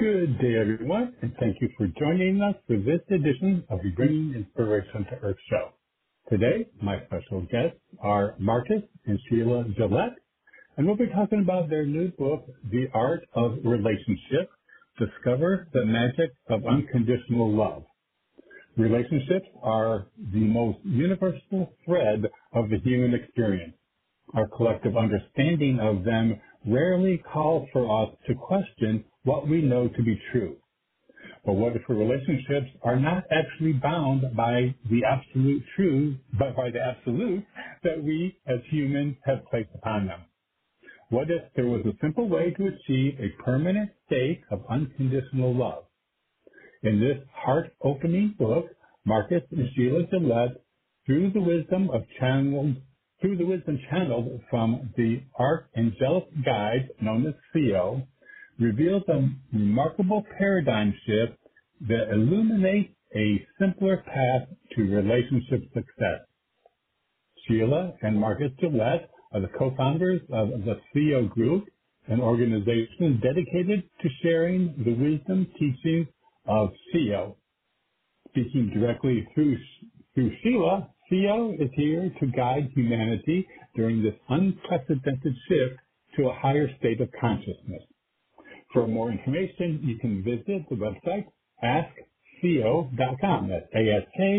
Good day, everyone, and thank you for joining us for this edition of the Bringing Inspiration to Earth show. Today, my special guests are Marcus and Sheila Gillette, and we'll be talking about their new book, The Art of Relationship, Discover the Magic of Unconditional Love. Relationships are the most universal thread of the human experience. Our collective understanding of them rarely calls for us to question what we know to be true. But what if our relationships are not actually bound by the absolute truth, but by the absolute that we as humans have placed upon them? What if there was a simple way to achieve a permanent state of unconditional love? In this heart-opening book, Marcus and Sheila Gillette, through the wisdom of channeled through the wisdom channeled from the Archangelic Guide known as Theo, reveals a remarkable paradigm shift that illuminates a simpler path to relationship success. Sheila and Marcus Gillette are the co-founders of the Theo Group, an organization dedicated to sharing the wisdom teachings of Theo. Speaking directly through, through Sheila, Theo is here to guide humanity during this unprecedented shift to a higher state of consciousness. For more information, you can visit the website asktheo.com. That's A-S-K-T-H-E-O.com.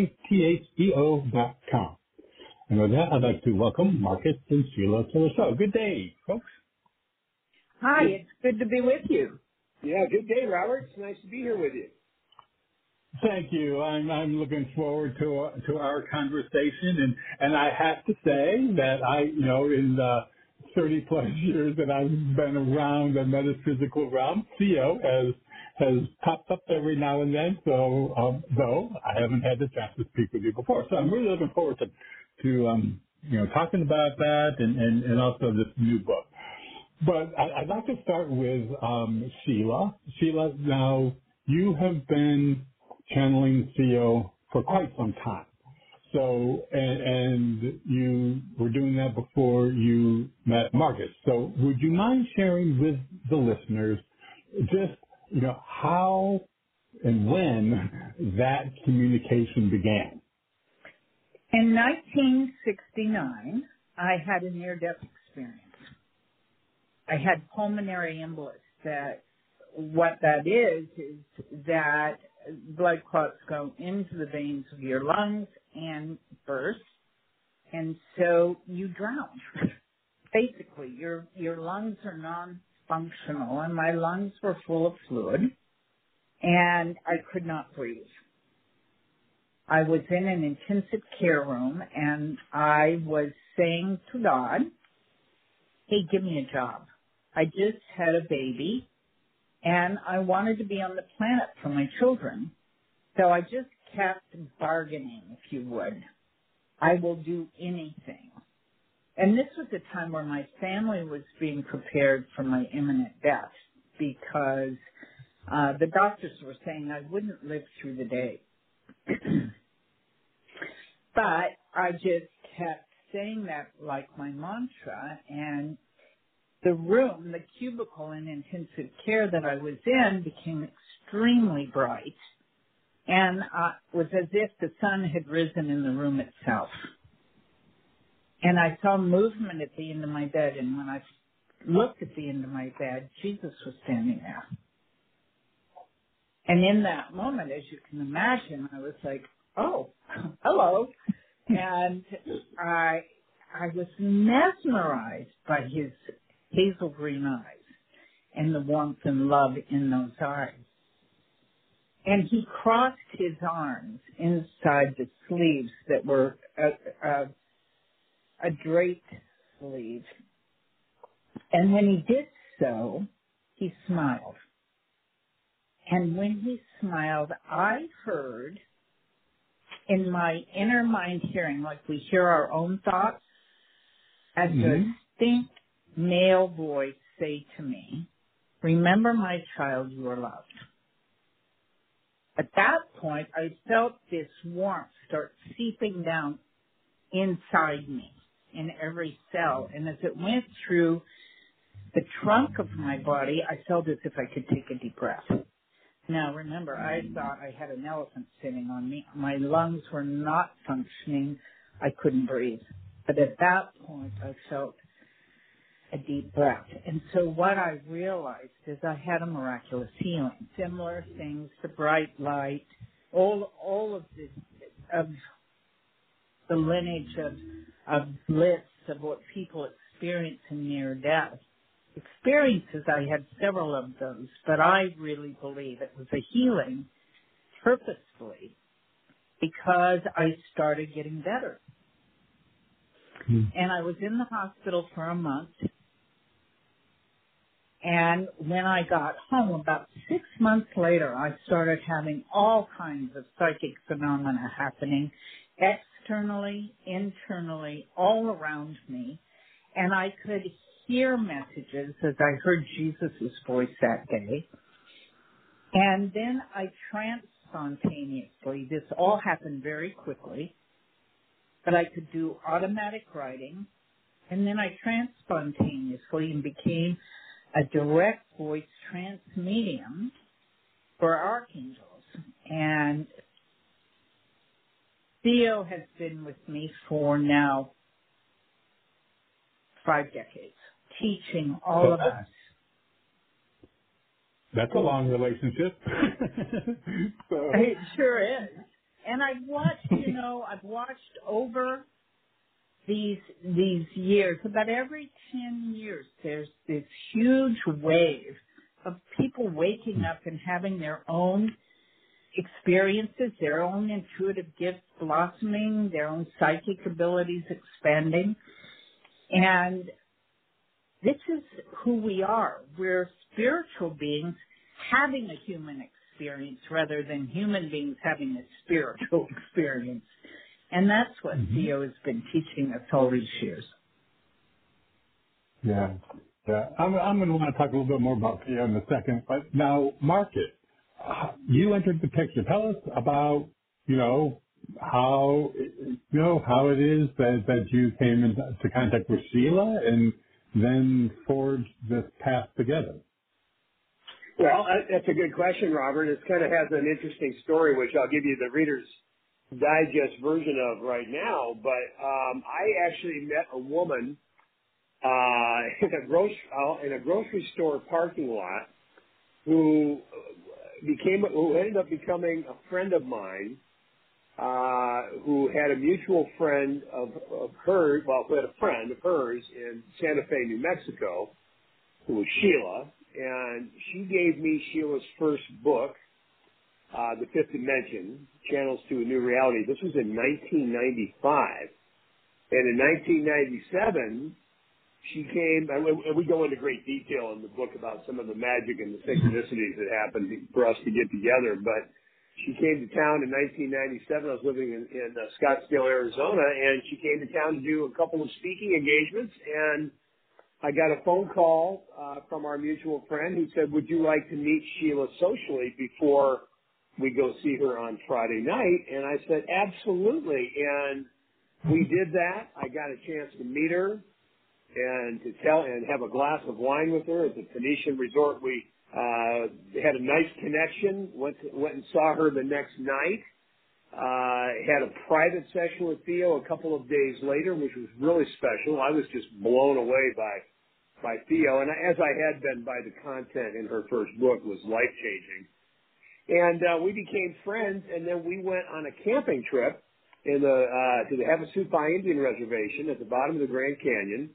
And with that, I'd like to welcome Marcus and Sheila to the show. Good day, folks. Hi, it's good to be with you. Yeah, good day, Robert. It's nice to be here with you. Thank you. I'm I'm looking forward to to our conversation, and and I have to say that I you know in the 30 plus years that I've been around the metaphysical realm, Theo has has popped up every now and then. So um, though I haven't had the chance to speak with you before, so I'm really looking forward to to um, you know talking about that and and, and also this new book. But I, I'd like to start with um, Sheila. Sheila, now you have been channeling Theo for quite some time. So, and, and, you were doing that before you met Marcus. So would you mind sharing with the listeners just, you know, how and when that communication began? In 1969, I had a near-death experience. I had pulmonary embolus that what that is, is that blood clots go into the veins of your lungs and burst, and so you drown. Basically, your your lungs are non-functional, and my lungs were full of fluid, and I could not breathe. I was in an intensive care room, and I was saying to God, "Hey, give me a job. I just had a baby." and I wanted to be on the planet for my children. So I just kept bargaining, if you would. I will do anything. And this was a time where my family was being prepared for my imminent death because uh, the doctors were saying I wouldn't live through the day. but I just kept saying that like my mantra and the room, the cubicle in intensive care that I was in became extremely bright and uh, was as if the sun had risen in the room itself. And I saw movement at the end of my bed and when I looked at the end of my bed, Jesus was standing there. And in that moment, as you can imagine, I was like, oh, hello. And I, I was mesmerized by his hazel green eyes and the warmth and love in those eyes. And he crossed his arms inside the sleeves that were a, a, a draped sleeve. And when he did so, he smiled. And when he smiled, I heard in my inner mind hearing, like we hear our own thoughts, a Mhm. distinct male voice say to me, remember my child, you are loved. At that point, I felt this warmth start seeping down inside me in every cell. Mm-hmm. And as it went through the trunk of my body, I felt as if I could take a deep breath. Now remember, I mm-hmm. thought I had an elephant sitting on me. My lungs were not functioning. I couldn't breathe. But at that point, I felt a deep breath. And so what I realized is I had a miraculous healing. Similar things, the bright light, all, all of this, of the lineage of, of bliss of what people experience in near death. Experiences, I had several of those, but I really believe it was a healing purposefully because I started getting better. Mm. And I was in the hospital for a month. And when I got home, about six months later, I started having all kinds of psychic phenomena happening externally, internally, all around me. And I could hear messages as I heard Jesus' voice that day. And then I tranced spontaneously. This all happened very quickly. But I could do automatic writing. And then I tranced spontaneously and became a direct voice trance medium for archangels. And Theo has been with me for now five decades, teaching all of us. That's a long relationship. so, It sure is. And I've watched, you know, I've watched over these these years, about every ten years, there's this huge wave of people waking up and having their own experiences, their own intuitive gifts blossoming, their own psychic abilities expanding. And this is who we are. We're spiritual beings having a human experience rather than human beings having a spiritual experience. And that's what Mhm. Theo has been teaching us all these years. yeah, yeah. I'm, I'm going to want to talk a little bit more about Theo in a second. But now, Marcus, uh, you entered the picture. Tell us about, you know, how, you know, how it is that, that you came into contact with Sheila and then forged this path together. Well, uh, that's a good question, Robert. It kind of has an interesting story, which I'll give you the Reader's Digest version of right now. But um, I actually met a woman uh, in a grocery uh, in a grocery store parking lot who became who ended up becoming a friend of mine. Uh, who had a mutual friend of, of hers, well, who had a friend of hers in Santa Fe, New Mexico, who was Sheila, and she gave me Sheila's first book, uh, The Fifth Dimension, Channels to a New Reality. This was in 1995. And in 1997, she came, and we- and we go into great detail in the book about some of the magic and the synchronicities that happened for us to get together, but she came to town in 1997. I was living in, in uh, Scottsdale, Arizona, and she came to town to do a couple of speaking engagements, and I got a phone call uh, from our mutual friend who said, "Would you like to meet Sheila socially before we go see her on Friday night?" And I said, "Absolutely." And we did that. I got a chance to meet her and to tell and have a glass of wine with her at the Phoenician Resort. We uh, had a nice connection. Went to, went and saw her the next night. Uh, had a private session with Theo a couple of days later, which was really special. I was just blown away by by Theo, and as I had been by the content in her first book, was life changing. And uh, we became friends, and then we went on a camping trip in the uh, to the Havasupai Indian Reservation at the bottom of the Grand Canyon.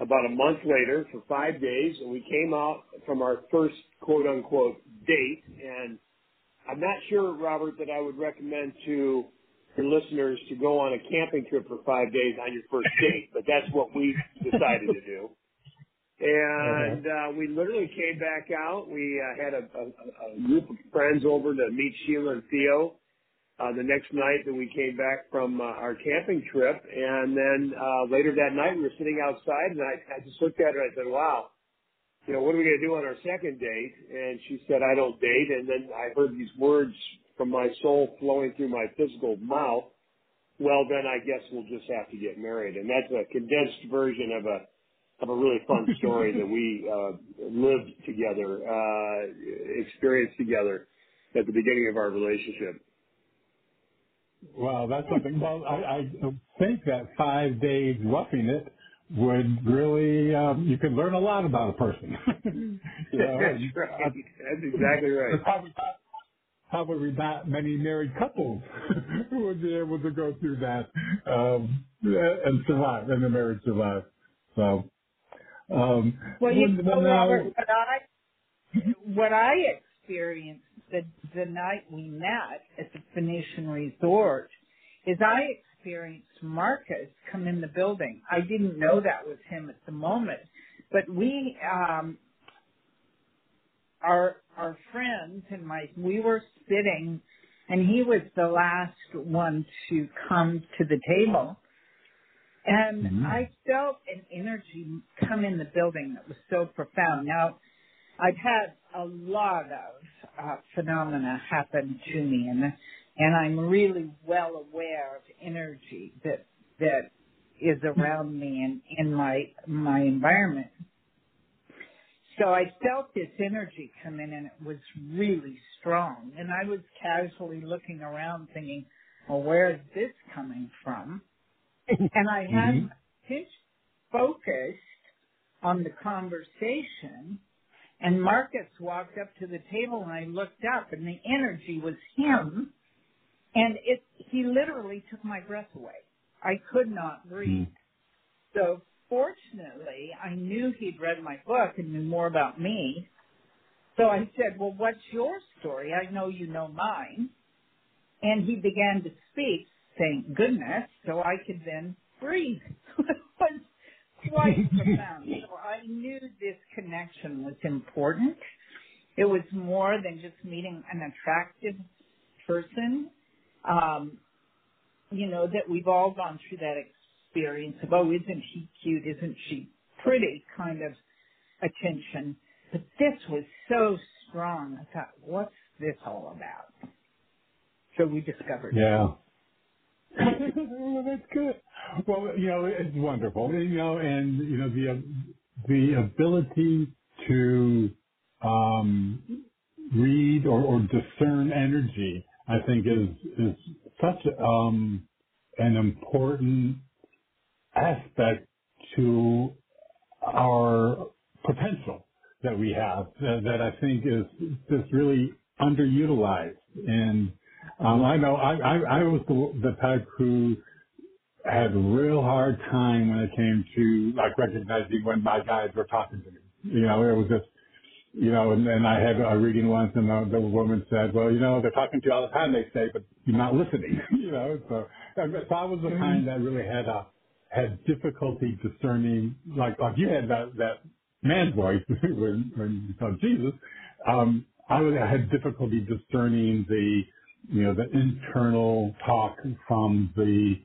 About a month later, for five days, and we came out from our first quote unquote date. And I'm not sure, Robert, that I would recommend to your listeners to go on a camping trip for five days on your first date, but that's what we decided to do. And uh, we literally came back out. We uh, had a, a, a group of friends over to meet Sheila and Theo uh, the next night that we came back from uh, our camping trip. And then uh, later that night, we were sitting outside, and I, I just looked at her and I said, "Wow, you know, what are we going to do on our second date?" And she said, "I don't date." And then I heard these words from my soul flowing through my physical mouth. Well, then I guess we'll just have to get married. And that's a condensed version of a of a really fun story that we uh, lived together, uh, experienced together at the beginning of our relationship. Well, that's something. Well, I, I think that five days roughing it would really um, you could learn a lot about a person. you know, that's right. That's exactly right. Probably, probably not many married couples who would be able to go through that um, and survive, and the marriage survive. So, um, well, you know, Robert, what I what I experienced the the night we met at the Phoenician Resort is I experienced Marcus come in the building. I didn't know that was him at the moment, but we um our our friends and my we were sitting and he was the last one to come to the table and mm-hmm. I felt an energy come in the building that was so profound. Now, I've had a lot of uh, phenomena happen to me, and and I'm really well aware of energy that that is around me and in my my environment. So I felt this energy come in, and it was really strong. And I was casually looking around, thinking, "Well, where is this coming from?" and I had mm-hmm. pitch focused on the conversation and Marcus walked up to the table and I looked up and the energy was him and it he literally took my breath away. I could not breathe. Mm. So fortunately I knew he'd read my book and knew more about me. So I said, Well what's your story? I know you know mine and he began to speak thank goodness, so I could then breathe. it was quite profound. So I knew this connection was important. It was more than just meeting an attractive person. Um, you know, that we've all gone through that experience of, oh, isn't he cute? Isn't she pretty? Kind of attention. But this was so strong. I thought, what's this all about? So we discovered. Yeah. well, that's good. Well, you know, it's wonderful. You know, and you know the the ability to um, read or, or discern energy, I think, is is such um, an important aspect to our potential that we have that, that I think is just really underutilized and um, I know I, I, I was the, the type who had a real hard time when it came to like recognizing when my guys were talking to me. You know, it was just, you know, and then I had a reading once and the, the woman said, well, you know, they're talking to you all the time, they say, but you're not listening, you know, so, so I was the kind that really had a, had difficulty discerning, like, like you had that, that man's voice when, when you saw Jesus. Um, I, would, I had difficulty discerning the, you know, the internal talk from the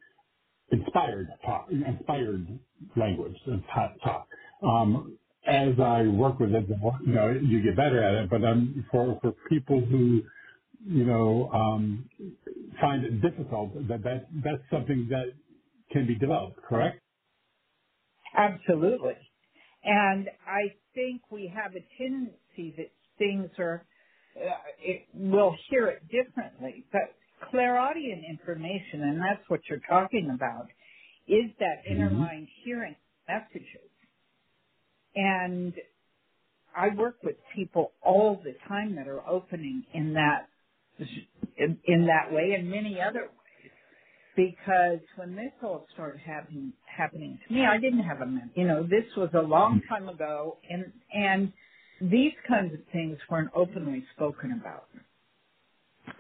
inspired talk, inspired language talk. Um, as I work with it, you know, you get better at it. But um, for for people who, you know, um, find it difficult, that that that's something that can be developed. Correct? Absolutely. And I think we have a tendency that things are uh, it, we'll hear it differently. But clairaudient information, and that's what you're talking about, is that mm-hmm. inner mind hearing messages. And I work with people all the time that are opening in that in, in that way and many other ways. Because when this all started happening happening to me, I didn't have a you know this was a long time ago, and and these kinds of things weren't openly spoken about.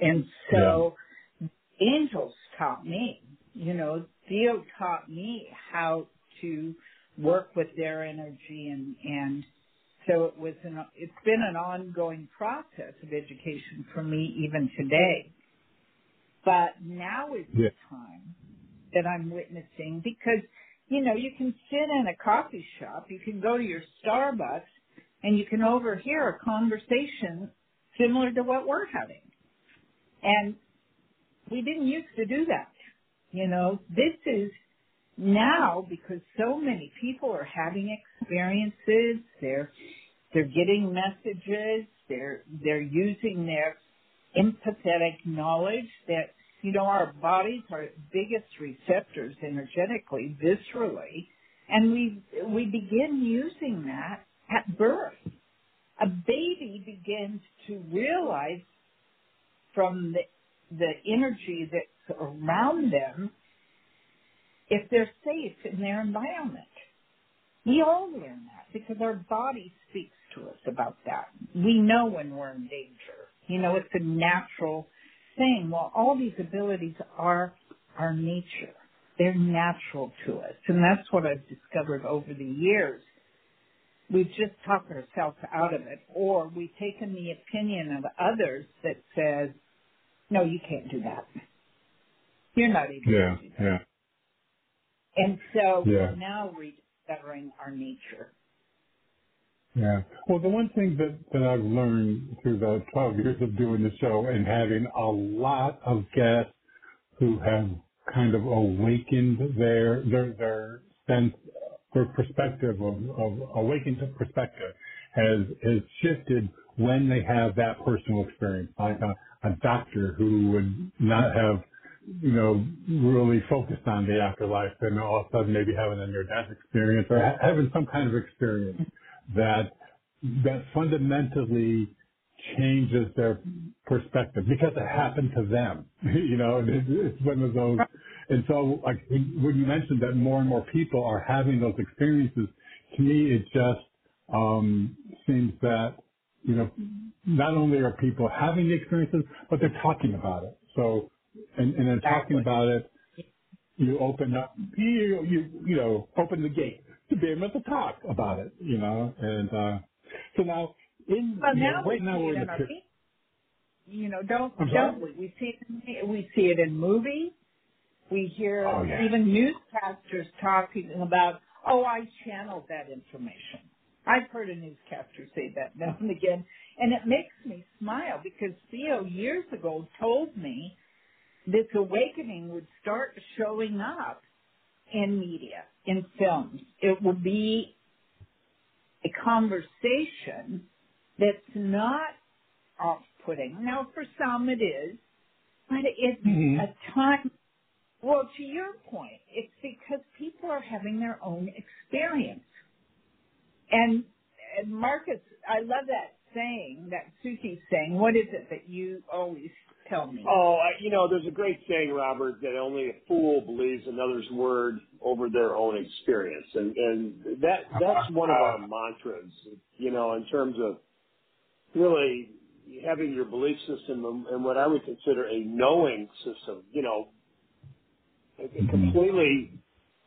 And so yeah. angels taught me, you know, Theo taught me how to work with their energy and and so it was an it's been an ongoing process of education for me even today. But now is the time that I'm witnessing because you know you can sit in a coffee shop, you can go to your Starbucks, and you can overhear a conversation similar to what we're having. And we didn't used to do that. You know, this is now because so many people are having experiences, they're they're getting messages, they're they're using their empathetic knowledge that you know our bodies are biggest receptors energetically, viscerally, and we we begin using that at birth. A baby begins to realize from the the energy that's around them if they're safe in their environment. We all learn that because our body speaks to us about that. We know when we're in danger. You know, it's a natural thing. Well, all these abilities are our nature. They're natural to us. And that's what I've discovered over the years. We've just talked ourselves out of it, or we've taken the opinion of others that says, no, you can't do that. You're not able yeah, to do that. Yeah. And so yeah. we're now rediscovering our nature. Yeah. Well, the one thing that, that I've learned through the 12 years of doing the show and having a lot of guests who have kind of awakened their, their, their sense, their perspective of, of awakened perspective has, has shifted when they have that personal experience. Like a, a doctor who would not have, you know, really focused on the afterlife and all of a sudden maybe having a near-death experience or ha- having some kind of experience that that fundamentally changes their perspective because it happened to them. you know, it's one of those. And so, like when you mentioned that more and more people are having those experiences, to me it just um, seems that you know not only are people having the experiences, but they're talking about it. So, and, and in talking about it, you open up, you you you know, open the gate to be able to talk about it, you know, and uh, so now in Well, you know, right now we're in the our pe- pe- you know, don't don't we? We see it, in, we see it in movies. We hear Oh, yeah. even newscasters talking about, oh, I channeled that information. I've heard a newscaster say that now and again, and it makes me smile because Theo years ago told me this awakening would start showing up in media, in films. It will be a conversation that's not off-putting. Now, for some it is, but it's Mhm. a time. Well, to your point, it's because people are having their own experience. And, and Marcus, I love that saying, that Sufi saying. What is it that you always tell me? Oh, you know, there's a great saying, Robert, that only a fool believes another's word over their own experience, and and that that's one of our mantras. You know, in terms of really having your belief system and, and what I would consider a knowing system. You know, completely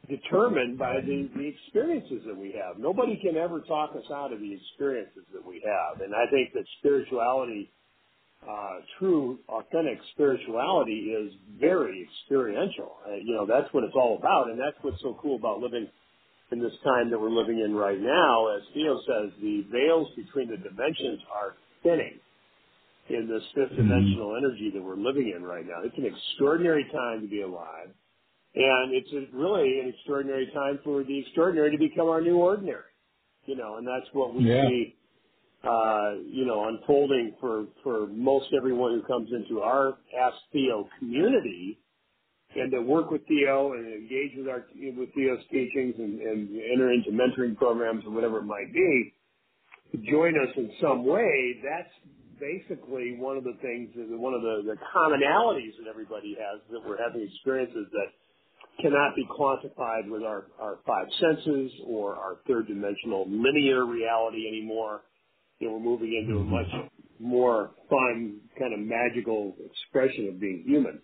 determined by the, the experiences that we have. Nobody can ever talk us out of the experiences that we have, and I think that spirituality uh, true, authentic spirituality is very experiential. Uh, you know, that's what it's all about, and that's what's so cool about living in this time that we're living in right now. As Theo says, the veils between the dimensions are thinning in this fifth dimensional energy that we're living in right now. It's an extraordinary time to be alive, and it's a, really an extraordinary time for the extraordinary to become our new ordinary. You know, and that's what we Yeah. see uh, you know, unfolding for, for most everyone who comes into our Ask Theo community and to work with Theo and engage with our, with Theo's teachings and, and enter into mentoring programs or whatever it might be, to join us in some way, that's basically one of the things, one of the, the commonalities that everybody has, that we're having experiences that cannot be quantified with our, our five senses or our third dimensional linear reality anymore you know, we're moving into a much more fun, kind of magical expression of being human.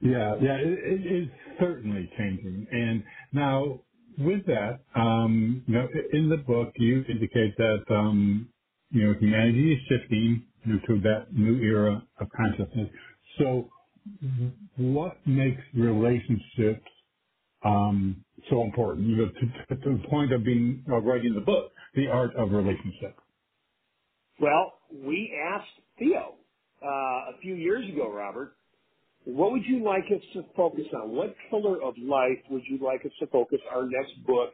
Yeah, yeah, it, it is certainly changing. And now, with that, um, you know, in the book, you indicate that um, you know humanity is shifting you know, to that new era of consciousness. So, what makes relationships um, so important? Know, to, to, the point of being of writing the book, the art of relationship. Well, we asked Theo uh, a few years ago, Robert, what would you like us to focus on? What pillar of life would you like us to focus our next book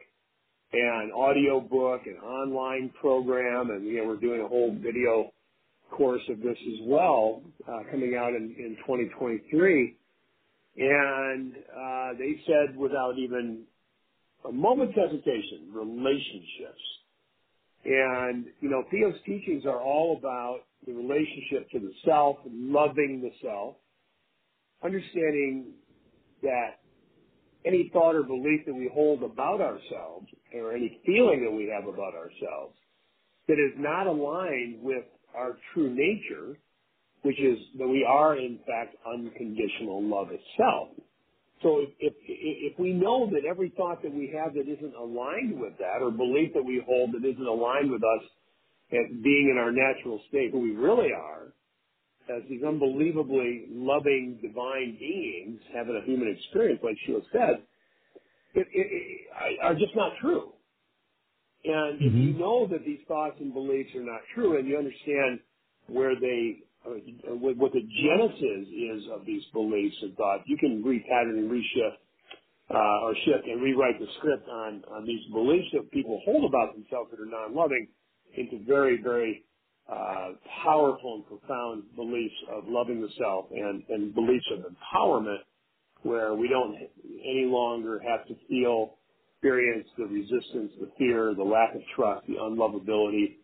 and audio book and online program? And, you know, we're doing a whole video course of this as well, uh, coming out in, in 2023. And uh, they said without even a moment's hesitation, relationships. And, you know, Theo's teachings are all about the relationship to the self, loving the self, understanding that any thought or belief that we hold about ourselves or any feeling that we have about ourselves that is not aligned with our true nature, which is that we are in fact unconditional love itself. So if, if, if we know that every thought that we have that isn't aligned with that or belief that we hold that isn't aligned with us and being in our natural state, who we really are, as these unbelievably loving divine beings having a human experience, like Sheila said, it, it, it, are just not true. And mm-hmm. if you know that these thoughts and beliefs are not true, and you understand where they, uh, what the genesis is of these beliefs and thoughts, you can repattern and reshift uh, or shift and rewrite the script on on these beliefs that people hold about themselves that are non-loving into very, very uh, powerful and profound beliefs of loving the self and, and beliefs of empowerment where we don't any longer have to feel, experience the resistance, the fear, the lack of trust, the unlovability,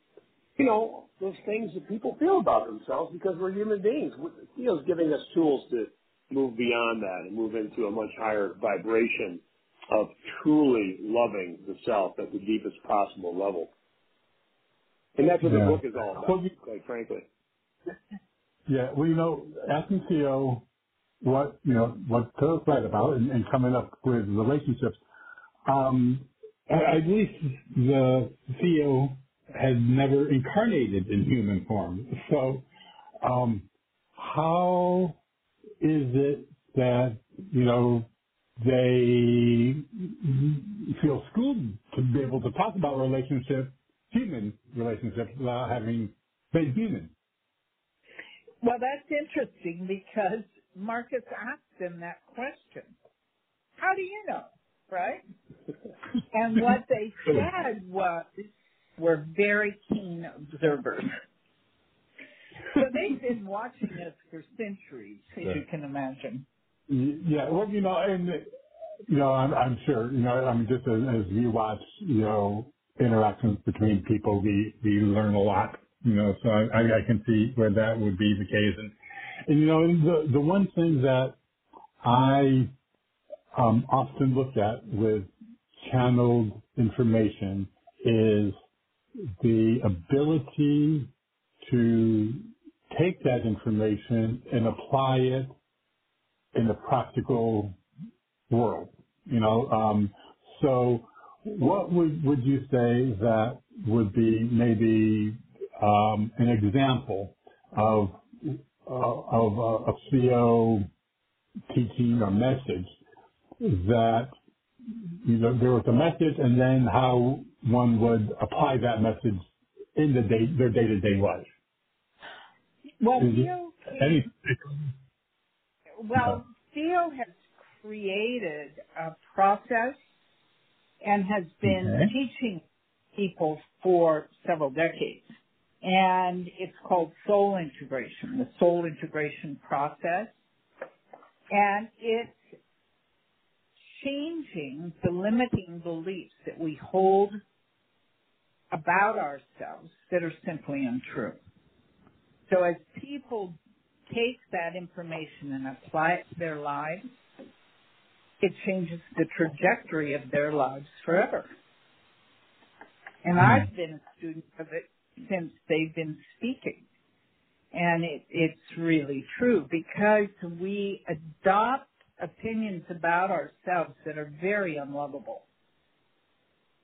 you know, those things that people feel about themselves because we're human beings. Theo's giving us tools to move beyond that and move into a much higher vibration of truly loving the self at the deepest possible level. And that's what yeah. the book is all about, well, you, quite frankly. Yeah, well, you know, asking Theo what, you know, what Phil's right about and, and, coming up with relationships, um, at least the Theo has never incarnated in human form. So, um, how is it that, you know, they feel schooled to be able to talk about relationships human relationships without having been human. Well, that's interesting because Marcus asked them that question. How do you know, right? and what they said was, we're very keen observers. so they've been watching us for centuries, as yeah. you can imagine. Yeah, well, you know, and you know, I'm, I'm sure, you know, I mean, just as, as we watch, you know, interactions between people, we, we learn a lot, you know, so I, I can see where that would be the case. And, and you know, the, the one thing that I um, often looked at with channeled information is the ability to take that information and apply it in the practical world. You know, um, so what would, would you say that would be maybe um, an example of uh, of a, a Theo teaching or message that you know there was a message and then how one would apply that message in the day, their day to day life. Well, Theo, any, well, Theo has created a process and has been okay. teaching people for several decades. And it's called soul integration, the soul integration process. And it's changing the limiting beliefs that we hold about ourselves that are simply untrue. So as people take that information and apply it to their lives, it changes the trajectory of their lives forever. And mm I've been a student of it since they've been speaking. And it, it's really true because we adopt opinions about ourselves that are very unlovable.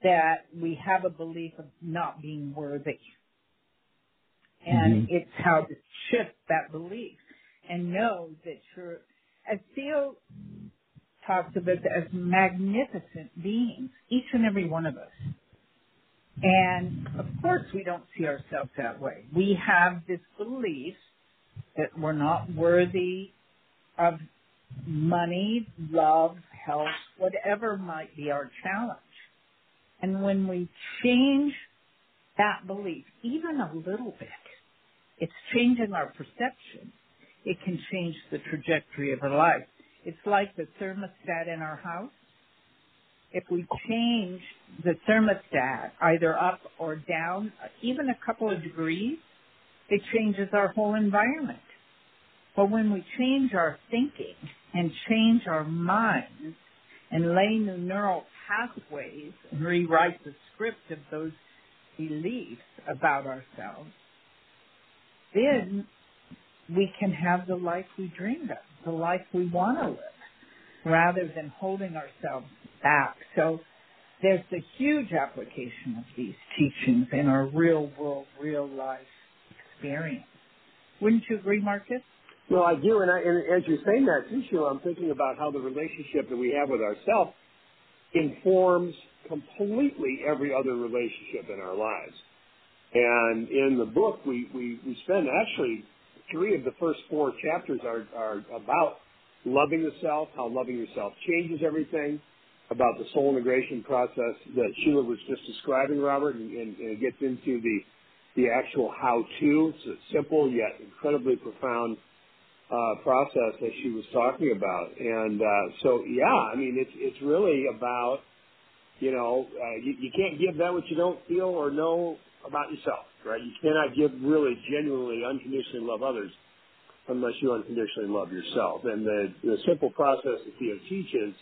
that we have a belief of not being worthy. And Mhm. it's how to shift that belief and know that you're, as Theo talks of us as magnificent beings, each and every one of us. And of course we don't see ourselves that way. We have this belief that we're not worthy of money, love, health, whatever might be our challenge. And when we change that belief, even a little bit, it's changing our perception. It can change the trajectory of our life. It's like the thermostat in our house. If we change the thermostat either up or down, even a couple of degrees, it changes our whole environment. But when we change our thinking and change our minds and lay new neural pathways and rewrite the script of those beliefs about ourselves, then we can have the life we dreamed of, the life we want to live, rather than holding ourselves back. So there's a huge application of these teachings in our real world, real life experience. Wouldn't you agree, Marcus? Well, I do, and, I, and as you're saying that too, Sheila, I'm thinking about how the relationship that we have with ourselves informs completely every other relationship in our lives. And in the book, we, we, we spend actually three of the first four chapters are, are about loving the self, how loving yourself changes everything, about the soul integration process that Sheila was just describing, Robert, and, and, and it gets into the the actual how-to. It's a simple yet incredibly profound uh, process that she was talking about. And uh, so, yeah, I mean, it's it's really about you know uh, you, you can't give that what you don't feel or know about yourself, right? You cannot give really genuinely unconditionally love others unless you unconditionally love yourself. And the the simple process that Theo teaches,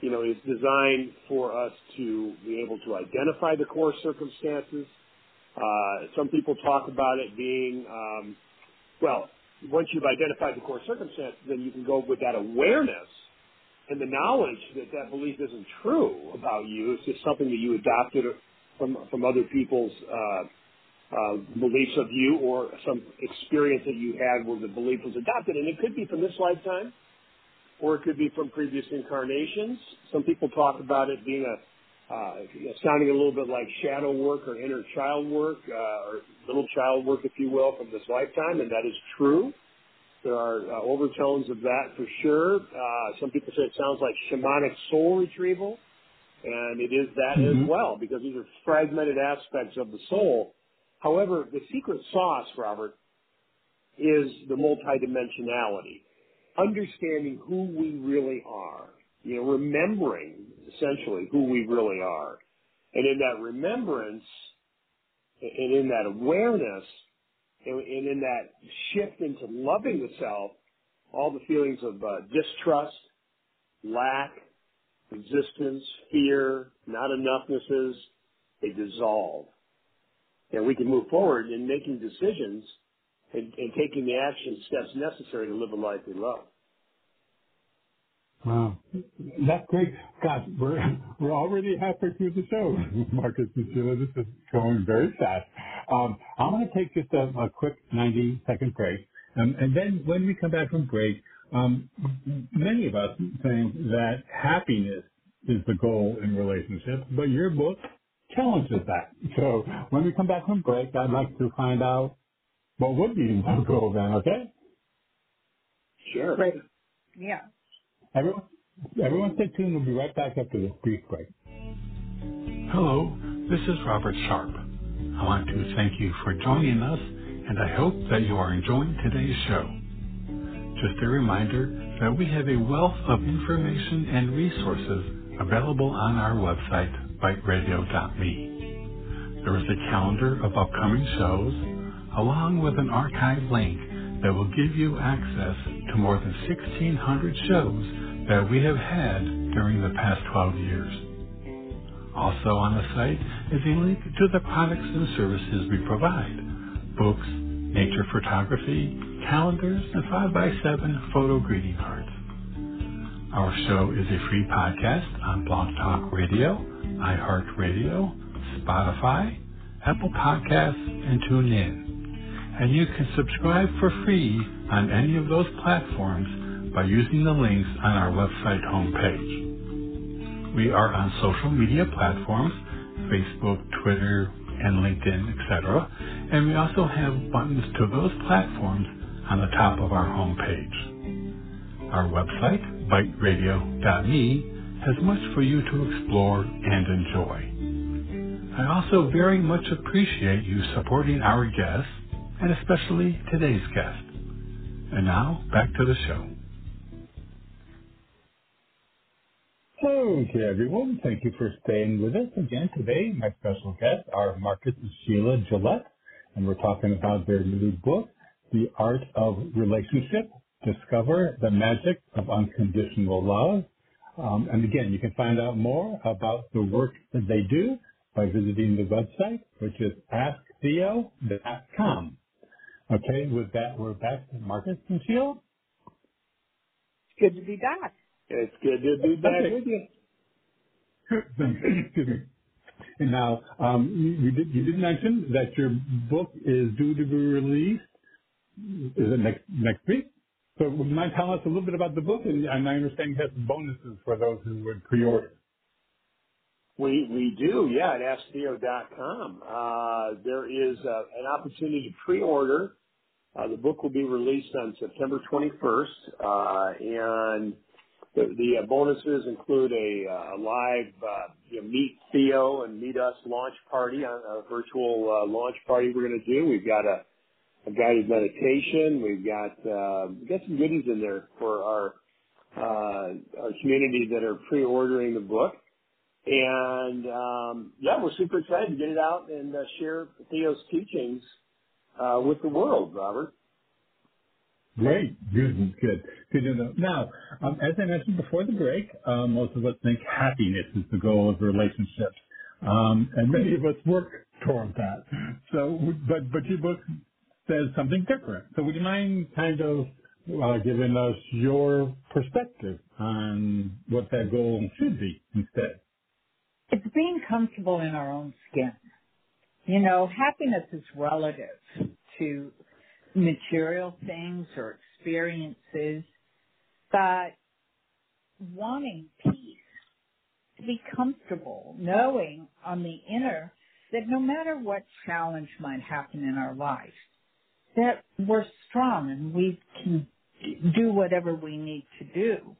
you know, is designed for us to be able to identify the core circumstances. Uh, some people talk about it being, um, well, once you've identified the core circumstance, then you can go with that awareness and the knowledge that that belief isn't true about you. It's just something that you adopted from from other people's uh, uh, beliefs of you, or some experience that you had where the belief was adopted, and it could be from this lifetime, or it could be from previous incarnations. Some people talk about it being a uh, sounding a little bit like shadow work or inner child work, uh, or little child work, if you will, from this lifetime, and that is true. There are uh, overtones of that for sure. Uh, some people say it sounds like shamanic soul retrieval, and it is that Mhm. as well, because these are fragmented aspects of the soul. However, the secret sauce, Robert, is the multidimensionality. Understanding who we really are. You know, remembering essentially who we really are. And in that remembrance and in that awareness and in that shift into loving the self, all the feelings of uh, distrust, lack, resistance, fear, not enoughness's, they dissolve. And we can move forward in making decisions and, and taking the action steps necessary to live a life we love. Wow, that's great. God, we're we're already halfway through the show, Marcus and Sheila. This is going very fast. Um, I'm going to take just a, a quick 90 second break, um, and then when we come back from break, um, many of us think that happiness is the goal in relationships, but your book challenges that. So when we come back from break, I'd like to find out what would be the goal then. Okay, Sure. Right. Yeah. Everyone, everyone, stay tuned. We'll be right back after this brief break. Hello, this is Robert Sharpe. I want to thank you for joining us, and I hope that you are enjoying today's show. Just a reminder that we have a wealth of information and resources available on our website, biteradio.me. There is a calendar of upcoming shows, along with an archive link that will give you access to more than 1,600 shows that we have had during the past 12 years. Also on the site is a link to the products and services we provide. Books, nature photography, calendars, and 5x7 photo greeting cards. Our show is a free podcast on Blog Talk Radio, iHeartRadio, Spotify, Apple Podcasts, and TuneIn. And you can subscribe for free on any of those platforms by using the links on our website homepage. We are on social media platforms, Facebook, Twitter, and LinkedIn, etc. And we also have buttons to those platforms on the top of our homepage. Our website, biteradio.me, has much for you to explore and enjoy. I also very much appreciate you supporting our guests, and especially today's guest. And now, back to the show. Okay, everyone. Thank you for staying with us again today. My special guests are Marcus and Sheila Gillette, and we're talking about their new book, The Art of Relationship, Discover the Magic of Unconditional Love. Um, and again, you can find out more about the work that they do by visiting the website, which is asktheo.com. Okay, with that, we're back to Marcus and Sheila. It's good to be back. It's good to be back with you. Excuse me. And now, um, you, you, did, you did mention that your book is due to be released. Is it next next week? So would you mind telling us a little bit about the book? And, and I understand you have some bonuses for those who would pre-order. We we do, yeah, at AskTheo.com. Uh, there is uh, an opportunity to pre-order. Uh, the book will be released on September 21st, uh, and the, uh, bonuses include a, uh, live uh, you know, Meet Theo and Meet Us launch party, a, virtual launch party we're going to do. We've got a, a guided meditation. We've got uh, we've got some goodies in there for our our community that are pre-ordering the book. And um, yeah, we're super excited to get it out and share Theo's teachings with the world, Robert. Great. Good. Good. Good to know. Now, um, as I mentioned before the break, um, most of us think happiness is the goal of relationships, um, and many of us work toward that. So, but but your book says something different. So, would you mind kind of uh, giving us your perspective on what that goal should be instead? It's being comfortable in our own skin. You know, happiness is relative to material things or experiences, but wanting peace, to be comfortable, knowing on the inner that no matter what challenge might happen in our life, that we're strong and we can do whatever we need to do.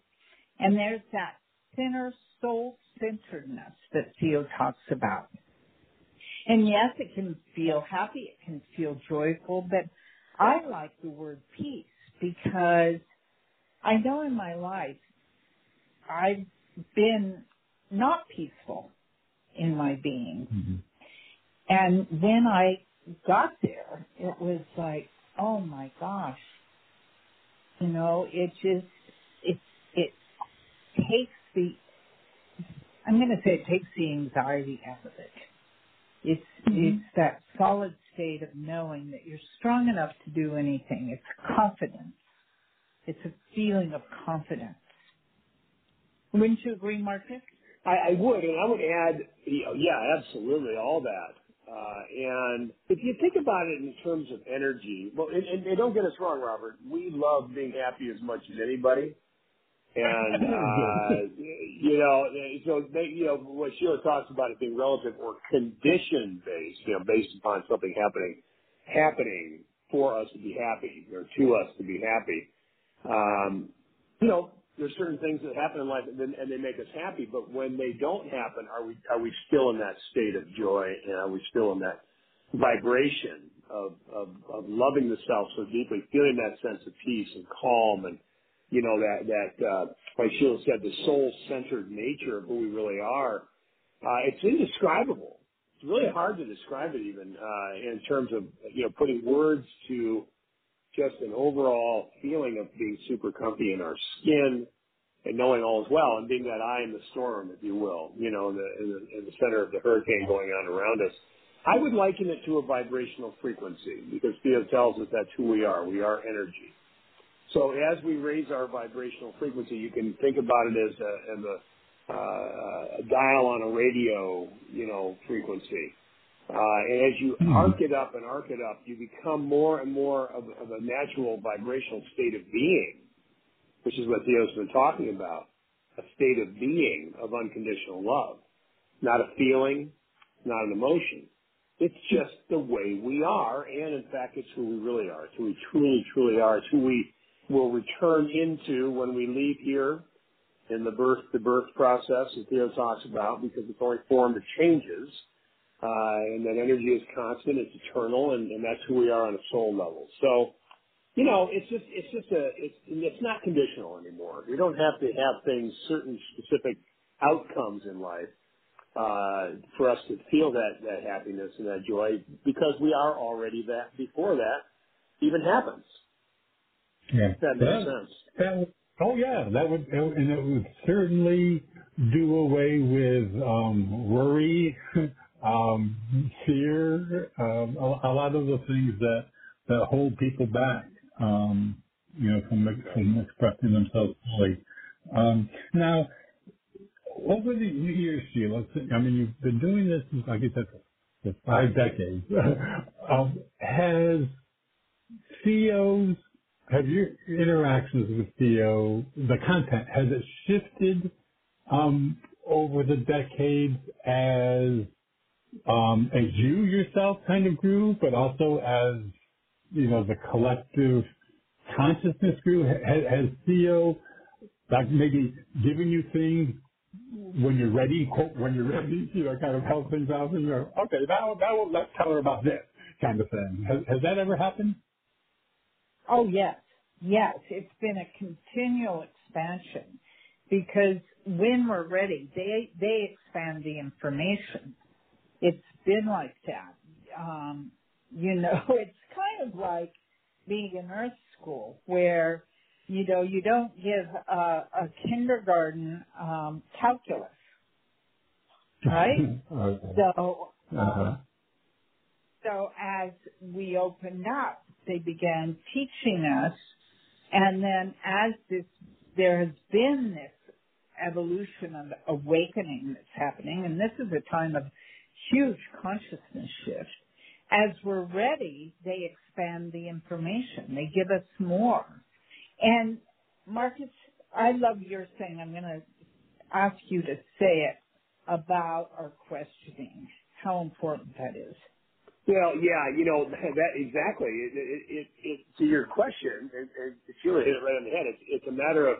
And there's that inner soul centeredness that Theo talks about. And yes, it can feel happy, it can feel joyful, but I like the word peace because I know in my life I've been not peaceful in my being. Mm-hmm. And when I got there, it was like, oh my gosh, you know, it just, it, it takes the, I'm going to say it takes the anxiety out of it. It's, mm-hmm. it's that solid state of knowing that you're strong enough to do anything. It's confidence. It's a feeling of confidence. Wouldn't you agree, Marcus? I, I would, and I would add, you know, yeah, absolutely, all that. Uh, and if you think about it in terms of energy, well, and, and, and don't get us wrong, Robert, we love being happy as much as anybody. And, uh, you know, so they, you know, what Sheila talks about it being relative or condition based, you know, based upon something happening, happening for us to be happy or to us to be happy. Um, you know, there's certain things that happen in life and, then, and they make us happy, but when they don't happen, are we, are we still in that state of joy and are we still in that vibration of, of, of loving the self so deeply, feeling that sense of peace and calm and, you know, that, that, uh, like Sheila said, the soul-centered nature of who we really are, uh, it's indescribable. It's really hard to describe it even, uh, in terms of, you know, putting words to just an overall feeling of being super comfy in our skin and knowing all is well and being that eye in the storm, if you will, you know, in the, in the, in the center of the hurricane going on around us. I would liken it to a vibrational frequency because Theo tells us that's who we are. We are energy. So as we raise our vibrational frequency, you can think about it as a, as a uh, a dial on a radio, you know, frequency. Uh, and as you mm-hmm. arc it up and arc it up, you become more and more of, of a natural vibrational state of being, which is what Theo's been talking about, a state of being of unconditional love, not a feeling, not an emotion. It's just the way we are, and in fact, it's who we really are. It's who we truly, truly are. It's who we will return into when we leave here in the birth to birth process that Theo talks about because it's only form that changes. Uh, and that energy is constant, it's eternal, and, and that's who we are on a soul level. So, you know, it's just, it's just a, it's, it's not conditional anymore. We don't have to have things, certain specific outcomes in life, uh, for us to feel that, that happiness and that joy because we are already that before that even happens. Yeah. That makes sense. That, oh yeah, that would, and it would certainly do away with, um, worry, um, fear, um, a, a, lot of the things that, that hold people back, um, you know, from, from expressing themselves fully. Um, now, over the years, Sheila, I mean, you've been doing this, like you said, for five decades. um, has Theo's, have your interactions with Theo, the content, has it shifted um, over the decades as um, as you yourself kind of grew, but also as you know the collective consciousness grew? Has, has Theo like maybe given you things when you're ready, quote, when you're ready, you know, kind of help things out and you're okay, now now let's tell her about this kind of thing. Has, has that ever happened? Oh yes, yes. It's been a continual expansion because when we're ready, they they expand the information it's been like that. Um, you know, it's kind of like being in Earth School where, you know, you don't give a, a kindergarten um, calculus, right? okay. So, uh, uh-huh. so as we opened up, they began teaching us, and then as this, there has been this evolution of awakening that's happening, and this is a time of huge consciousness shift. As we're ready, they expand the information. They give us more. And Marcus, I love your saying, I'm going to ask you to say it about our questioning, how important that is. Well, yeah, you know that exactly. It, it, it, it to your question, and, and Sheila hit it right on the head. It's, it's a matter of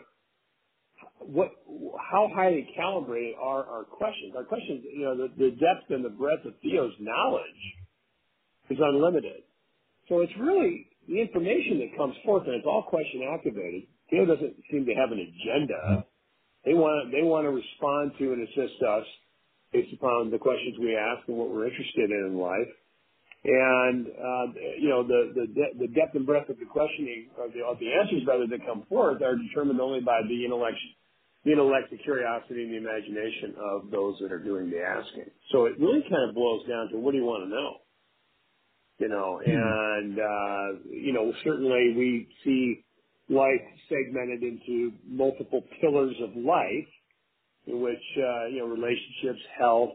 what, how highly calibrated are our questions? Our questions, you know, the, the depth and the breadth of Theo's knowledge is unlimited. So it's really the information that comes forth, and it's all question activated. Theo doesn't seem to have an agenda. They want they want to respond to and assist us based upon the questions we ask and what we're interested in in life. And uh, you know the the, de- the depth and breadth of the questioning of the, of the answers rather that come forth are determined only by the intellect the intellect, the curiosity, and the imagination of those that are doing the asking. So it really kind of boils down to what do you want to know? You know, hmm. and, uh, you know, certainly we see life segmented into multiple pillars of life in which, uh, you know, relationships, health,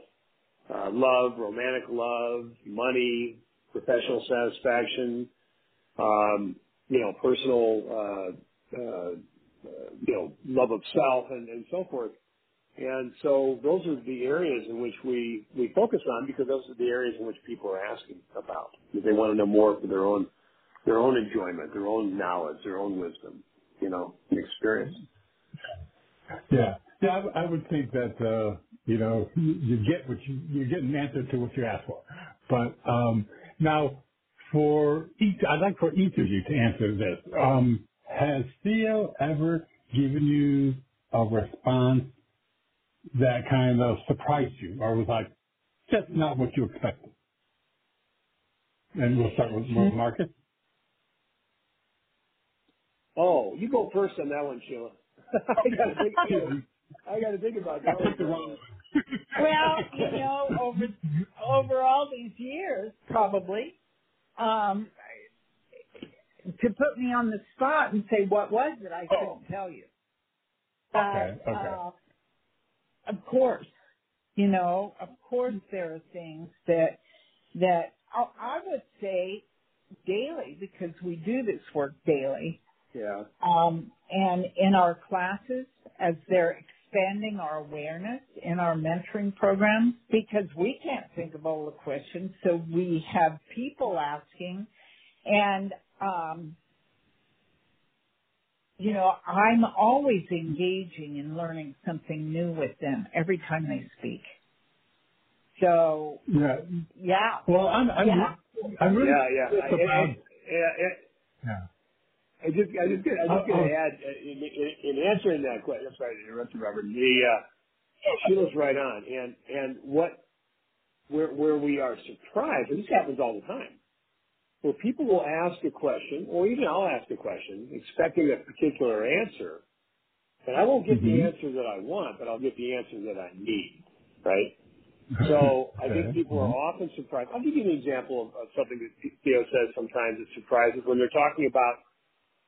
uh, love, romantic love, money, professional satisfaction, um, you know, personal, uh, uh, uh, you know, love of self and, and so forth. And so those are the areas in which we, we focus on because those are the areas in which people are asking about. They want to know more for their own, their own enjoyment, their own knowledge, their own wisdom, you know, experience. Yeah. Yeah, I, I would think that, uh, you know, you, you get what you, you get an answer to what you ask for. But, um, now for each, I'd like for each of you to answer this. Um, has Theo ever given you a response that kind of surprised you or was like just not what you expected? And we'll start with, with Marcus. Oh, you go first on that one, Sheila. I gotta think. I gotta think about that one. well, you know, over over all these years, probably, um, to put me on the spot and say what was it, I couldn't oh. tell you. Okay. okay. Uh, of course, you know, of course there are things that, that I, I would say daily because we do this work daily. Yeah. Um, and in our classes, as they're expanding our awareness in our mentoring programs, because we can't think of all the questions, so we have people asking, and um, you know, I'm always engaging in learning something new with them every time they speak. So Yeah. yeah, Well, I'm, I'm, Yeah. I'm really Yeah, yeah. curious I- about, I- yeah, yeah. yeah. I just, I just, I just Oh, going to oh. add uh, in, in, in answering that question. I'm sorry to interrupt you, Robert. The uh, Sheila's right on, and and what where where we are surprised, and this happens all the time, where people will ask a question, or even I'll ask a question, expecting a particular answer, and I won't get the Mhm. answer that I want, but I'll get the answer that I need, right? So I think people are often surprised. I'll give you an example of, of something that Theo says sometimes that surprises when they're talking about,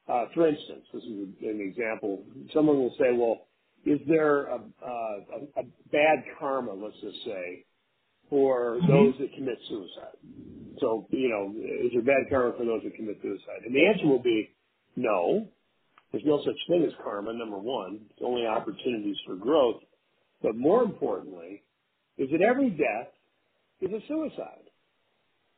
uh, for instance, this is an example. Someone will say, well, is there a, a, a, a bad karma, let's just say, for those that commit suicide? So, you know, is there bad karma for those that commit suicide? And the answer will be no. There's no such thing as karma, number one. It's only opportunities for growth. But more importantly, is that every death is a suicide.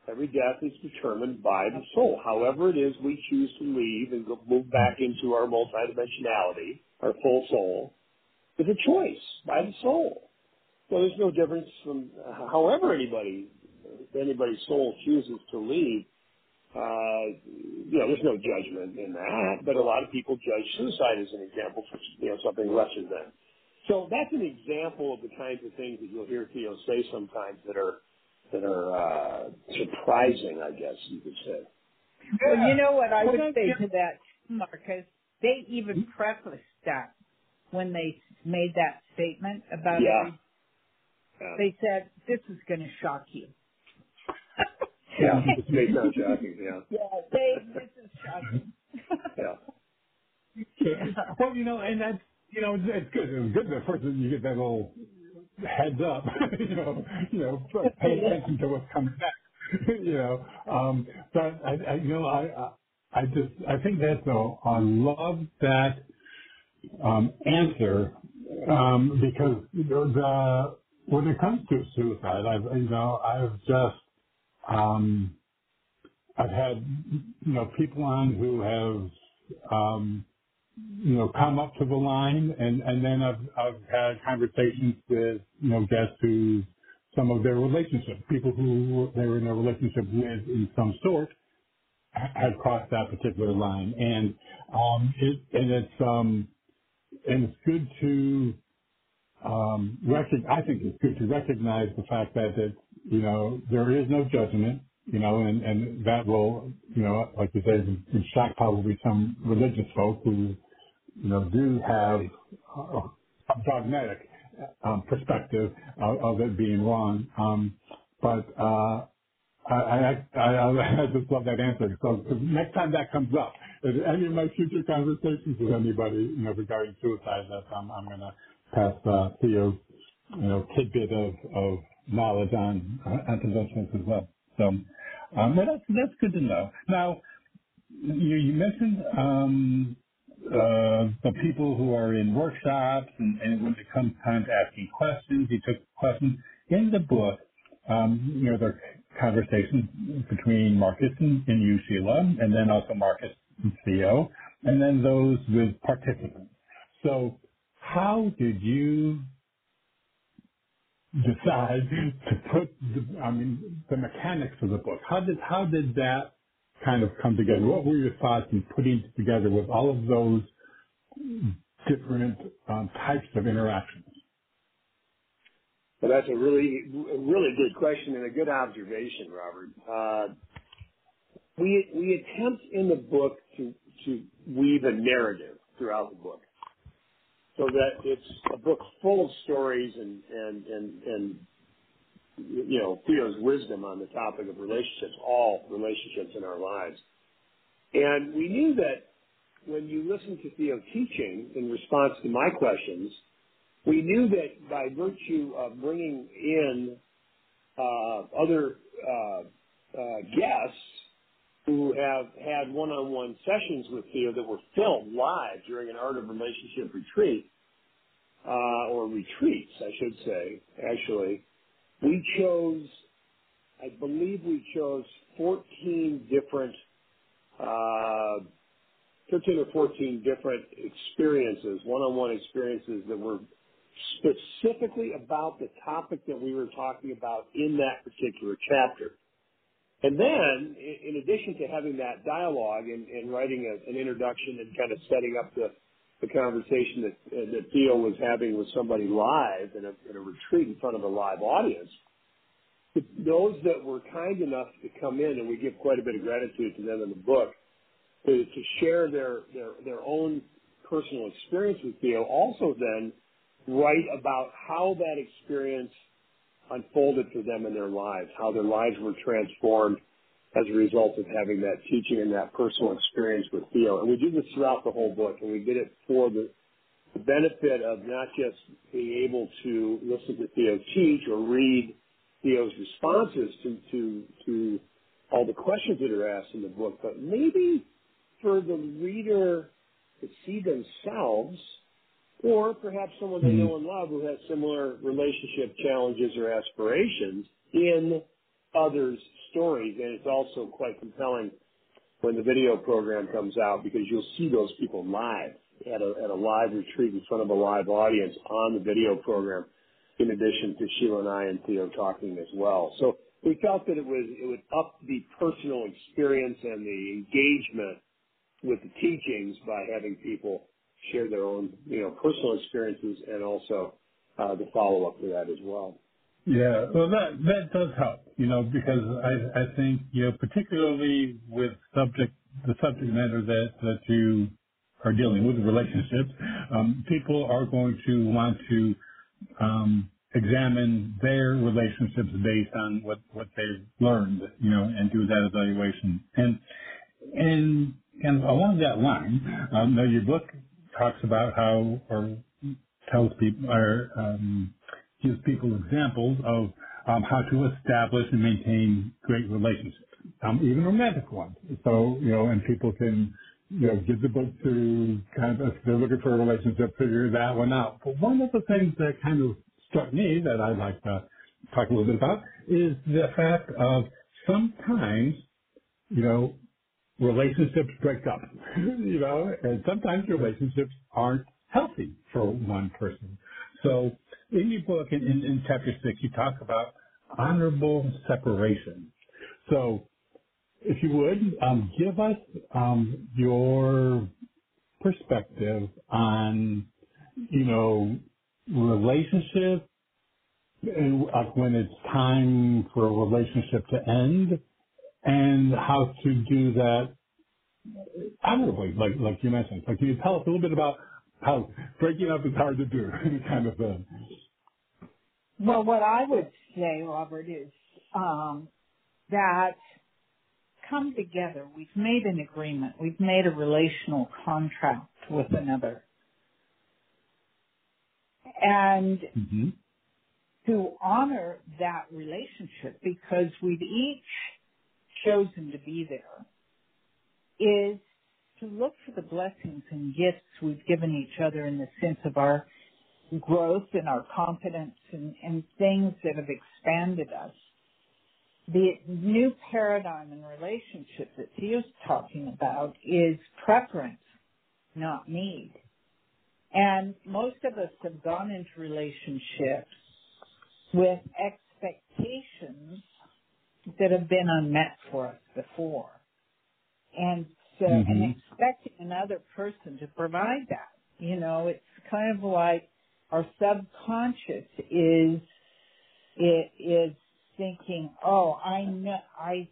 Every death is determined by the soul. However it is we choose to leave and go, move back into our multidimensionality, our full soul, is a choice by the soul. So there's no difference from however anybody, anybody's soul chooses to leave. Uh, you know, there's no judgment in that, but a lot of people judge suicide as an example for you know something lesser than. So that's an example of the kinds of things that you'll hear Theo say sometimes that are that are uh, surprising, I guess you could say. Well, you know what I Well, would say yeah. to that, Marcus? They even prefaced that when they made that statement about Yeah. every. Yeah, They said, "This is going to shock you." yeah. it may sound shocking. Yeah, yeah, they. This is shocking. yeah, Yeah. Well, you know, and that's you know, it's, it's good. It's good that first you get that little heads up, you know, you know, pay attention to what's coming next, you know. Um, but I, I, you know, I, I, just, I think that's a, I love that um, answer um, because the, the when it comes to suicide, I've, you know, I've just um, I've had you know people on who have um, you know, come up to the line and, and then I've, I've had conversations with, you know, guests who some of their relationships, people who they were in a relationship with in some sort ha- had crossed that particular line. And, um, it, and it's, um, and it's good to, um, I think it's good to recognize the fact that it, you know, there is no judgment, you know, and, and that will, you know, like you said, would shock probably some religious folk who, you know, do have a dogmatic um, perspective of, of it being wrong. Um, but uh, I, I, I, I just love that answer. So next time that comes up, if any of my future conversations with anybody, you know, regarding suicide, that I'm, I'm going to pass uh, Theo's, you know, tidbit of, of knowledge on uh, on conventions as well. So, um, well, that's that's good to know. Now, you, you mentioned um, the people who are in workshops and, and when it comes time to asking questions, you took questions in the book. Um, you know, there are conversations between Marcus and, and you, Sheila, and then also Marcus and Theo, and then those with participants. So, how did you decide to put, the, I mean, the mechanics of the book? How did how did that kind of come together? What were your thoughts in putting together with all of those different um, types of interactions? Well, that's a really, really good question and a good observation, Robert. Uh, we we attempt in the book to to weave a narrative throughout the book, so that it's a book full of stories and and and and you know Theo's wisdom on the topic of relationships, all relationships in our lives. And we knew that when you listen to Theo teaching in response to my questions, we knew that by virtue of bringing in uh, other uh, uh, guests who have had one-on-one sessions with Theo that were filmed live during an Art of Relationship retreat, uh, or retreats, I should say, actually, we chose, I believe we chose 14 different, uh, 13 or 14 different experiences, one-on-one experiences that were specifically about the topic that we were talking about in that particular chapter. And then, in addition to having that dialogue and, and writing a, an introduction and kind of setting up the, the conversation that, uh, that Theo was having with somebody live in a, in a retreat in front of a live audience, those that were kind enough to come in, and we give quite a bit of gratitude to them in the book, to, to share their, their, their own personal experience with Theo, also then write about how that experience unfolded for them in their lives, how their lives were transformed as a result of having that teaching and that personal experience with Theo. And we do this throughout the whole book, and we did it for the, the benefit of not just being able to listen to Theo teach or read Theo's responses to, to, to all the questions that are asked in the book, but maybe for the reader to see themselves or perhaps someone they know mm-hmm. and love who has similar relationship challenges or aspirations in others' stories. And it's also quite compelling when the video program comes out because you'll see those people live at a, at a live retreat in front of a live audience on the video program, in addition to Sheila and I and Theo talking as well. So we felt that it was it would up the personal experience and the engagement with the teachings by having people share their own, you know, personal experiences and also uh, the follow up to that as well. Yeah, well, that that does help, you know, because I I think you know particularly with subject the subject matter that that you are dealing with relationships, um, people are going to want to um, examine their relationships based on what what they've learned, you know, and do that evaluation. And and and along that line, um, now your book talks about how, or tells people, or um, gives people examples of um, how to establish and maintain great relationships, um, even romantic ones. So, you know, and people can, you know, give the book to kind of, if they're looking for a relationship, figure that one out. But one of the things that kind of struck me that I'd like to talk a little bit about is the fact of sometimes, you know, relationships break up, you know, and sometimes relationships aren't healthy for one person. So in your book, in, in, in chapter six, you talk about honorable separation. So if you would, um, give us um, your perspective on, you know, relationship and like when it's time for a relationship to end and how to do that honorably, like like you mentioned. Like, can you tell us a little bit about how breaking up is hard to do, kind of thing? Well, what I would say, Robert, is um, that come together. We've made an agreement. We've made a relational contract with another. And mm-hmm. to honor that relationship because we've each chosen to be there is to look for the blessings and gifts we've given each other in the sense of our growth and our confidence and, and things that have expanded us. The new paradigm in relationship that Theo's talking about is preference, not need. And most of us have gone into relationships with expectations that have been unmet for us before. And so, mm-hmm. and expecting another person to provide that. You know, it's kind of like our subconscious is, it is thinking, oh, I know, I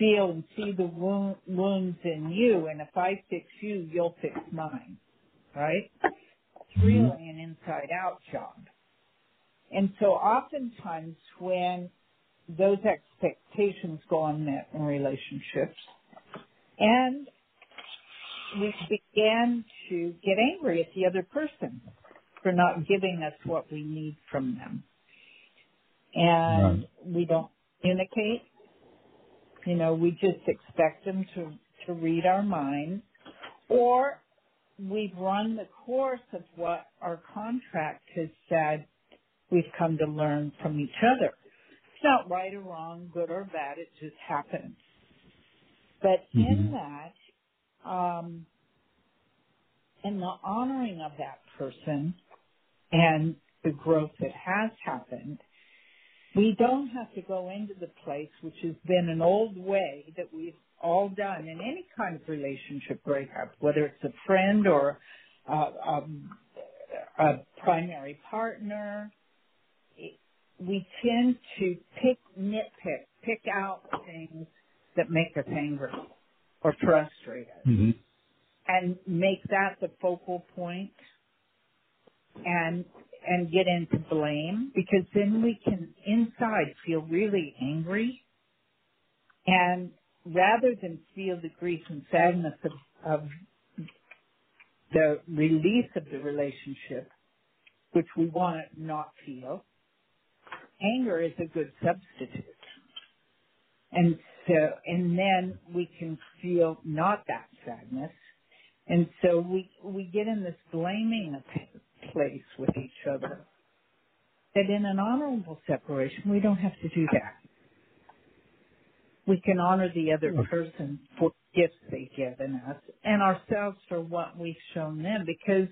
feel and see the wound, wounds in you, and if I fix you, you'll fix mine. Right? It's mm-hmm. really an inside out job. And so oftentimes when those expectations go unmet in relationships. And we begin to get angry at the other person for not giving us what we need from them. And Right. we don't communicate. You know, we just expect them to, to read our minds or we've run the course of what our contract has said we've come to learn from each other. It's not right or wrong, good or bad, it just happens. But in Mhm. that, um, in the honoring of that person and the growth that has happened, we don't have to go into the place which has been an old way that we've all done in any kind of relationship breakup, whether it's a friend or uh, um, a primary partner. We tend to pick, nitpick, pick out things that make us angry or frustrate us hmm and make that the focal point and and get into blame because then we can inside feel really angry and rather than feel the grief and sadness of, of the release of the relationship which we want to not feel anger is a good substitute. And so and then we can feel not that sadness. And so we we get in this blaming place with each other. That in an honorable separation, we don't have to do that. We can honor the other person for gifts they've given us and ourselves for what we've shown them because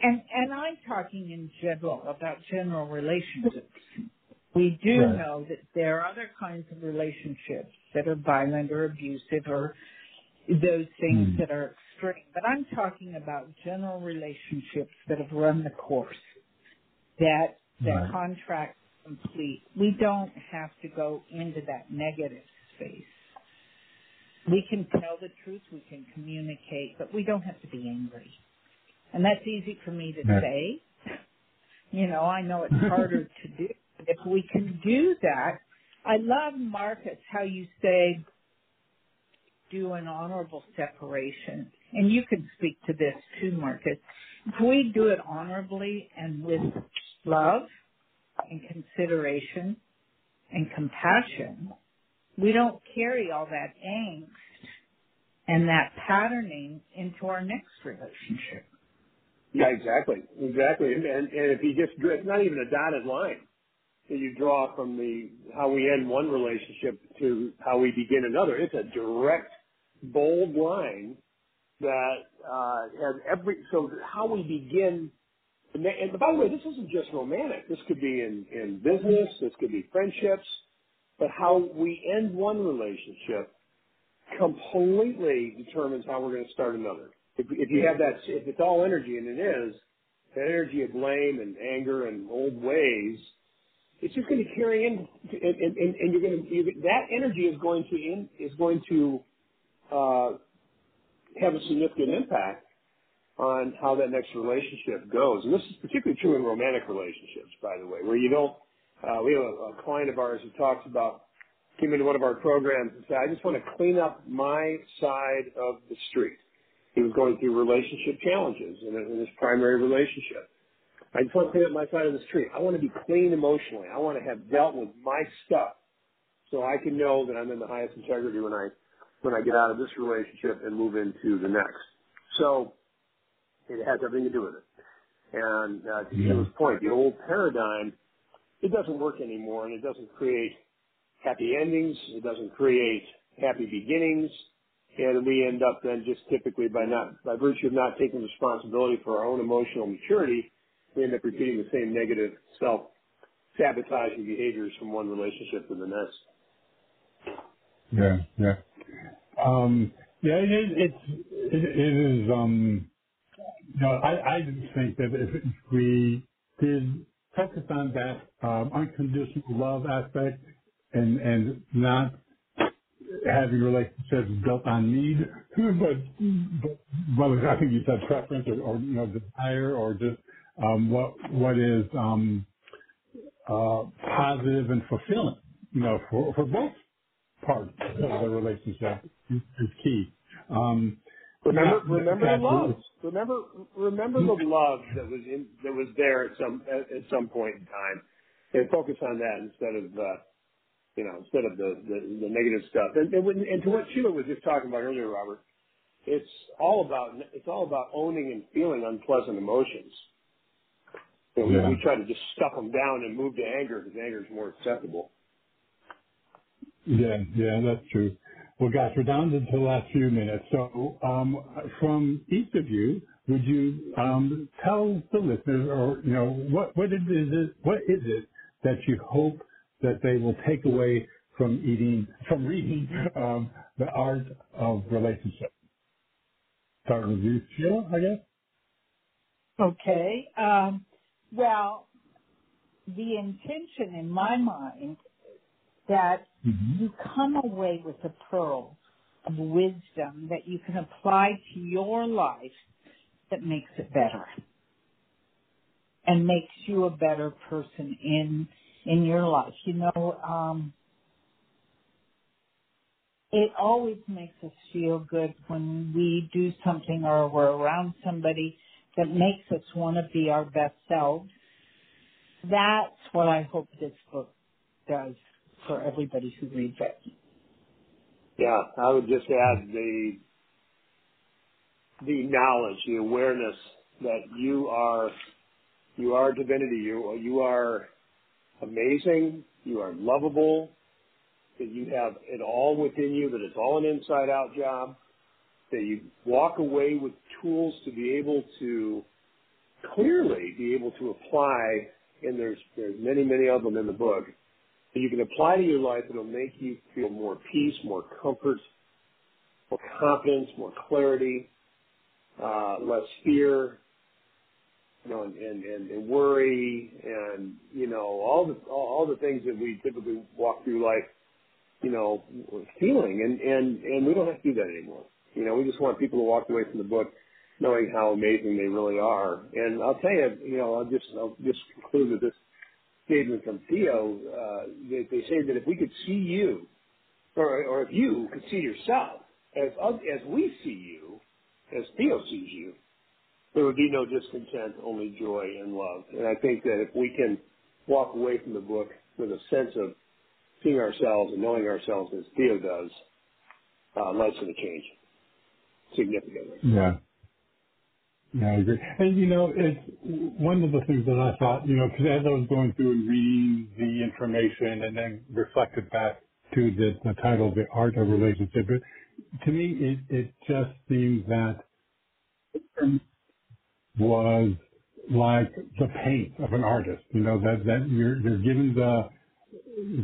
and and I'm talking in general about general relationships. We do Right. know that there are other kinds of relationships that are violent or abusive or those things Hmm. that are extreme. But I'm talking about general relationships that have run the course, that that Right. contract complete. We don't have to go into that negative space. We can tell the truth, we can communicate, but we don't have to be angry. And that's easy for me to say. You know, I know it's harder to do. But if we can do that, I love Marcus how you say do an honorable separation. And you can speak to this too, Marcus. If we do it honorably and with love and consideration and compassion, we don't carry all that angst and that patterning into our next relationship. Yeah, exactly, exactly. And and, if you just it's not even a dotted line that you draw from the how we end one relationship to how we begin another. It's a direct, bold line that uh, has every so how we begin. And by the way, this isn't just romantic. This could be in in business. This could be friendships. But how we end one relationship completely determines how we're going to start another. If, if you have that, if it's all energy, and it is, that energy of blame and anger and old ways, it's just going to carry in, and, and, and and you're going to, you're, that energy is going to in, is going to uh, have a significant impact on how that next relationship goes. And this is particularly true in romantic relationships, by the way, where you don't. Uh, we have a, a client of ours who talks about came into one of our programs and said, "I just want to clean up my side of the street." He was going through relationship challenges in, in his primary relationship. I just want to clean up my side of the street. I want to be clean emotionally. I want to have dealt with my stuff so I can know that I'm in the highest integrity when I when I get out of this relationship and move into the next. So it has everything to do with it. And uh, to Yeah. Point, the old paradigm, it doesn't work anymore, and it doesn't create happy endings. It doesn't create happy beginnings. And we end up then just typically by not, by virtue of not taking responsibility for our own emotional maturity, we end up repeating the same negative self-sabotaging behaviors from one relationship to the next. Yeah, yeah. Um, yeah, it is, it's, it, it is, um, you know, I, I think that if, if we did focus on that, um, unconditional love aspect and, and not having relationships built on need, but, but, well, I think you said preference or, or, you know, desire or just, um, what, what is, um, uh, positive and fulfilling, you know, for, for both parts of the relationship is, is key. Um, Remember, yeah, remember the love. Remember, remember the love that was in that was there at some at, at some point in time, and focus on that instead of uh, you know instead of the the, the negative stuff. And, and, when, and to what Sheila was just talking about earlier, Robert, it's all about it's all about owning and feeling unpleasant emotions. Yeah. we try to just stuff them down and move to anger because anger is more acceptable. Yeah, yeah, that's true. Well, guys, we're down to the last few minutes. So, um, from each of you, would you um, tell the listeners, or you know, what what is it? What is it that you hope that they will take away from eating, from reading um, the art of relationship? Start with you, Sheila, I guess. Okay. Um, well, the intention in my mind that Mm-hmm. you come away with a pearl of wisdom that you can apply to your life that makes it better and makes you a better person in in your life. You know, um, it always makes us feel good when we do something or we're around somebody that makes us want to be our best selves. That's what I hope this book does for everybody who reads it. Yeah, I would just add the the knowledge, the awareness that you are you are divinity. You you are amazing. You are lovable. That you have it all within you. That it's all an inside out job. That you walk away with tools to be able to clearly be able to apply. And there's there's many many of them in the book that you can apply to your life that'll make you feel more peace, more comfort, more confidence, more clarity, uh, less fear, you know, and, and, and, worry, and you know all the all, all the things that we typically walk through life, you know, feeling, and and and we don't have to do that anymore. You know, we just want people to walk away from the book knowing how amazing they really are. And I'll tell you, you know, I'll just I'll just conclude with this statement from Theo. Uh, they, they say that if we could see you, or or if you could see yourself as as we see you, as Theo sees you, there would be no discontent, only joy and love. And I think that if we can walk away from the book with a sense of seeing ourselves and knowing ourselves as Theo does, uh, life's going to change significantly. Yeah. Yeah, I agree. And you know, it's one of the things that I thought, you know, because as I was going through and reading the information and then reflected back to the, the title, The Art of Relationship, it, to me, it, it just seems that was like the paint of an artist, you know, that, that you're, you're given the,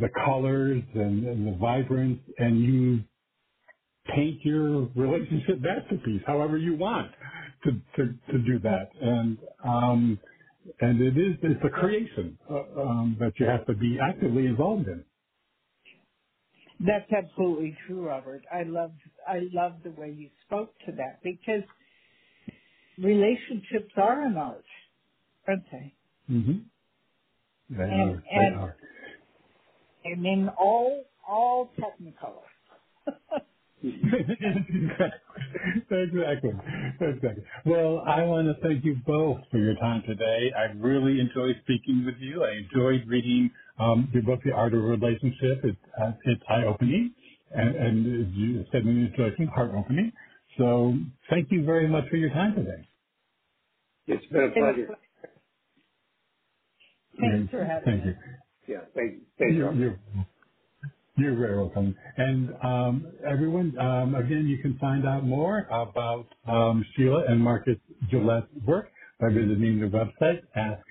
the colors and, and the vibrance and you paint your relationship masterpiece however you want to, to, to do that. And, um, and it is, it's a creation, uh, um, that you have to be actively involved in. That's absolutely true, Robert. I love I love the way you spoke to that because relationships are an art, aren't they? Mm-hmm. They And- are, they and- are. And in all all technicolor. exactly. Exactly. Well, I want to thank you both for your time today. I really enjoyed speaking with you. I enjoyed reading um, your book, The Art of Relationship. It's, uh, it's eye-opening and, and as you said in the introduction, heart-opening. So thank you very much for your time today. It's been a pleasure. Thanks for having Thank me. you. Yeah, thank, thank you. You're, Robert. You're, very welcome. And um, everyone, um, again, you can find out more about um, Sheila and Marcus Gillette's work by visiting their website, Ask.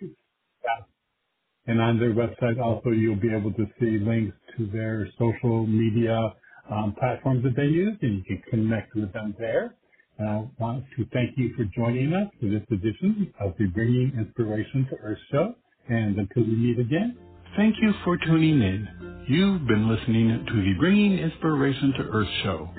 And on their website also you'll be able to see links to their social media um, platforms that they use, and you can connect with them there. And I want to thank you for joining us for this edition of the Bringing Inspiration to Earth show. And until we meet again, Thank you for tuning in. You've been listening to the Bringing Inspiration to Earth show.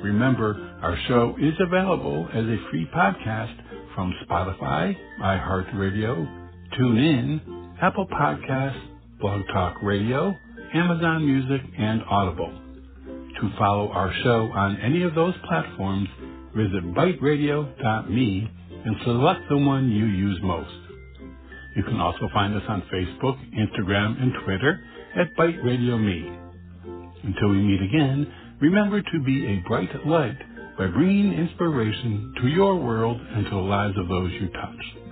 Remember, our show is available as a free podcast from Spotify, iHeartRadio, TuneIn, Apple Podcasts, Blog Talk Radio, Amazon Music, and Audible. To follow our show on any of those platforms, visit biteradio.me and select the one you use most. You can also find us on Facebook, Instagram, and Twitter at Bite Radio Me. Until we meet again, remember to be a bright light by bringing inspiration to your world and to the lives of those you touch.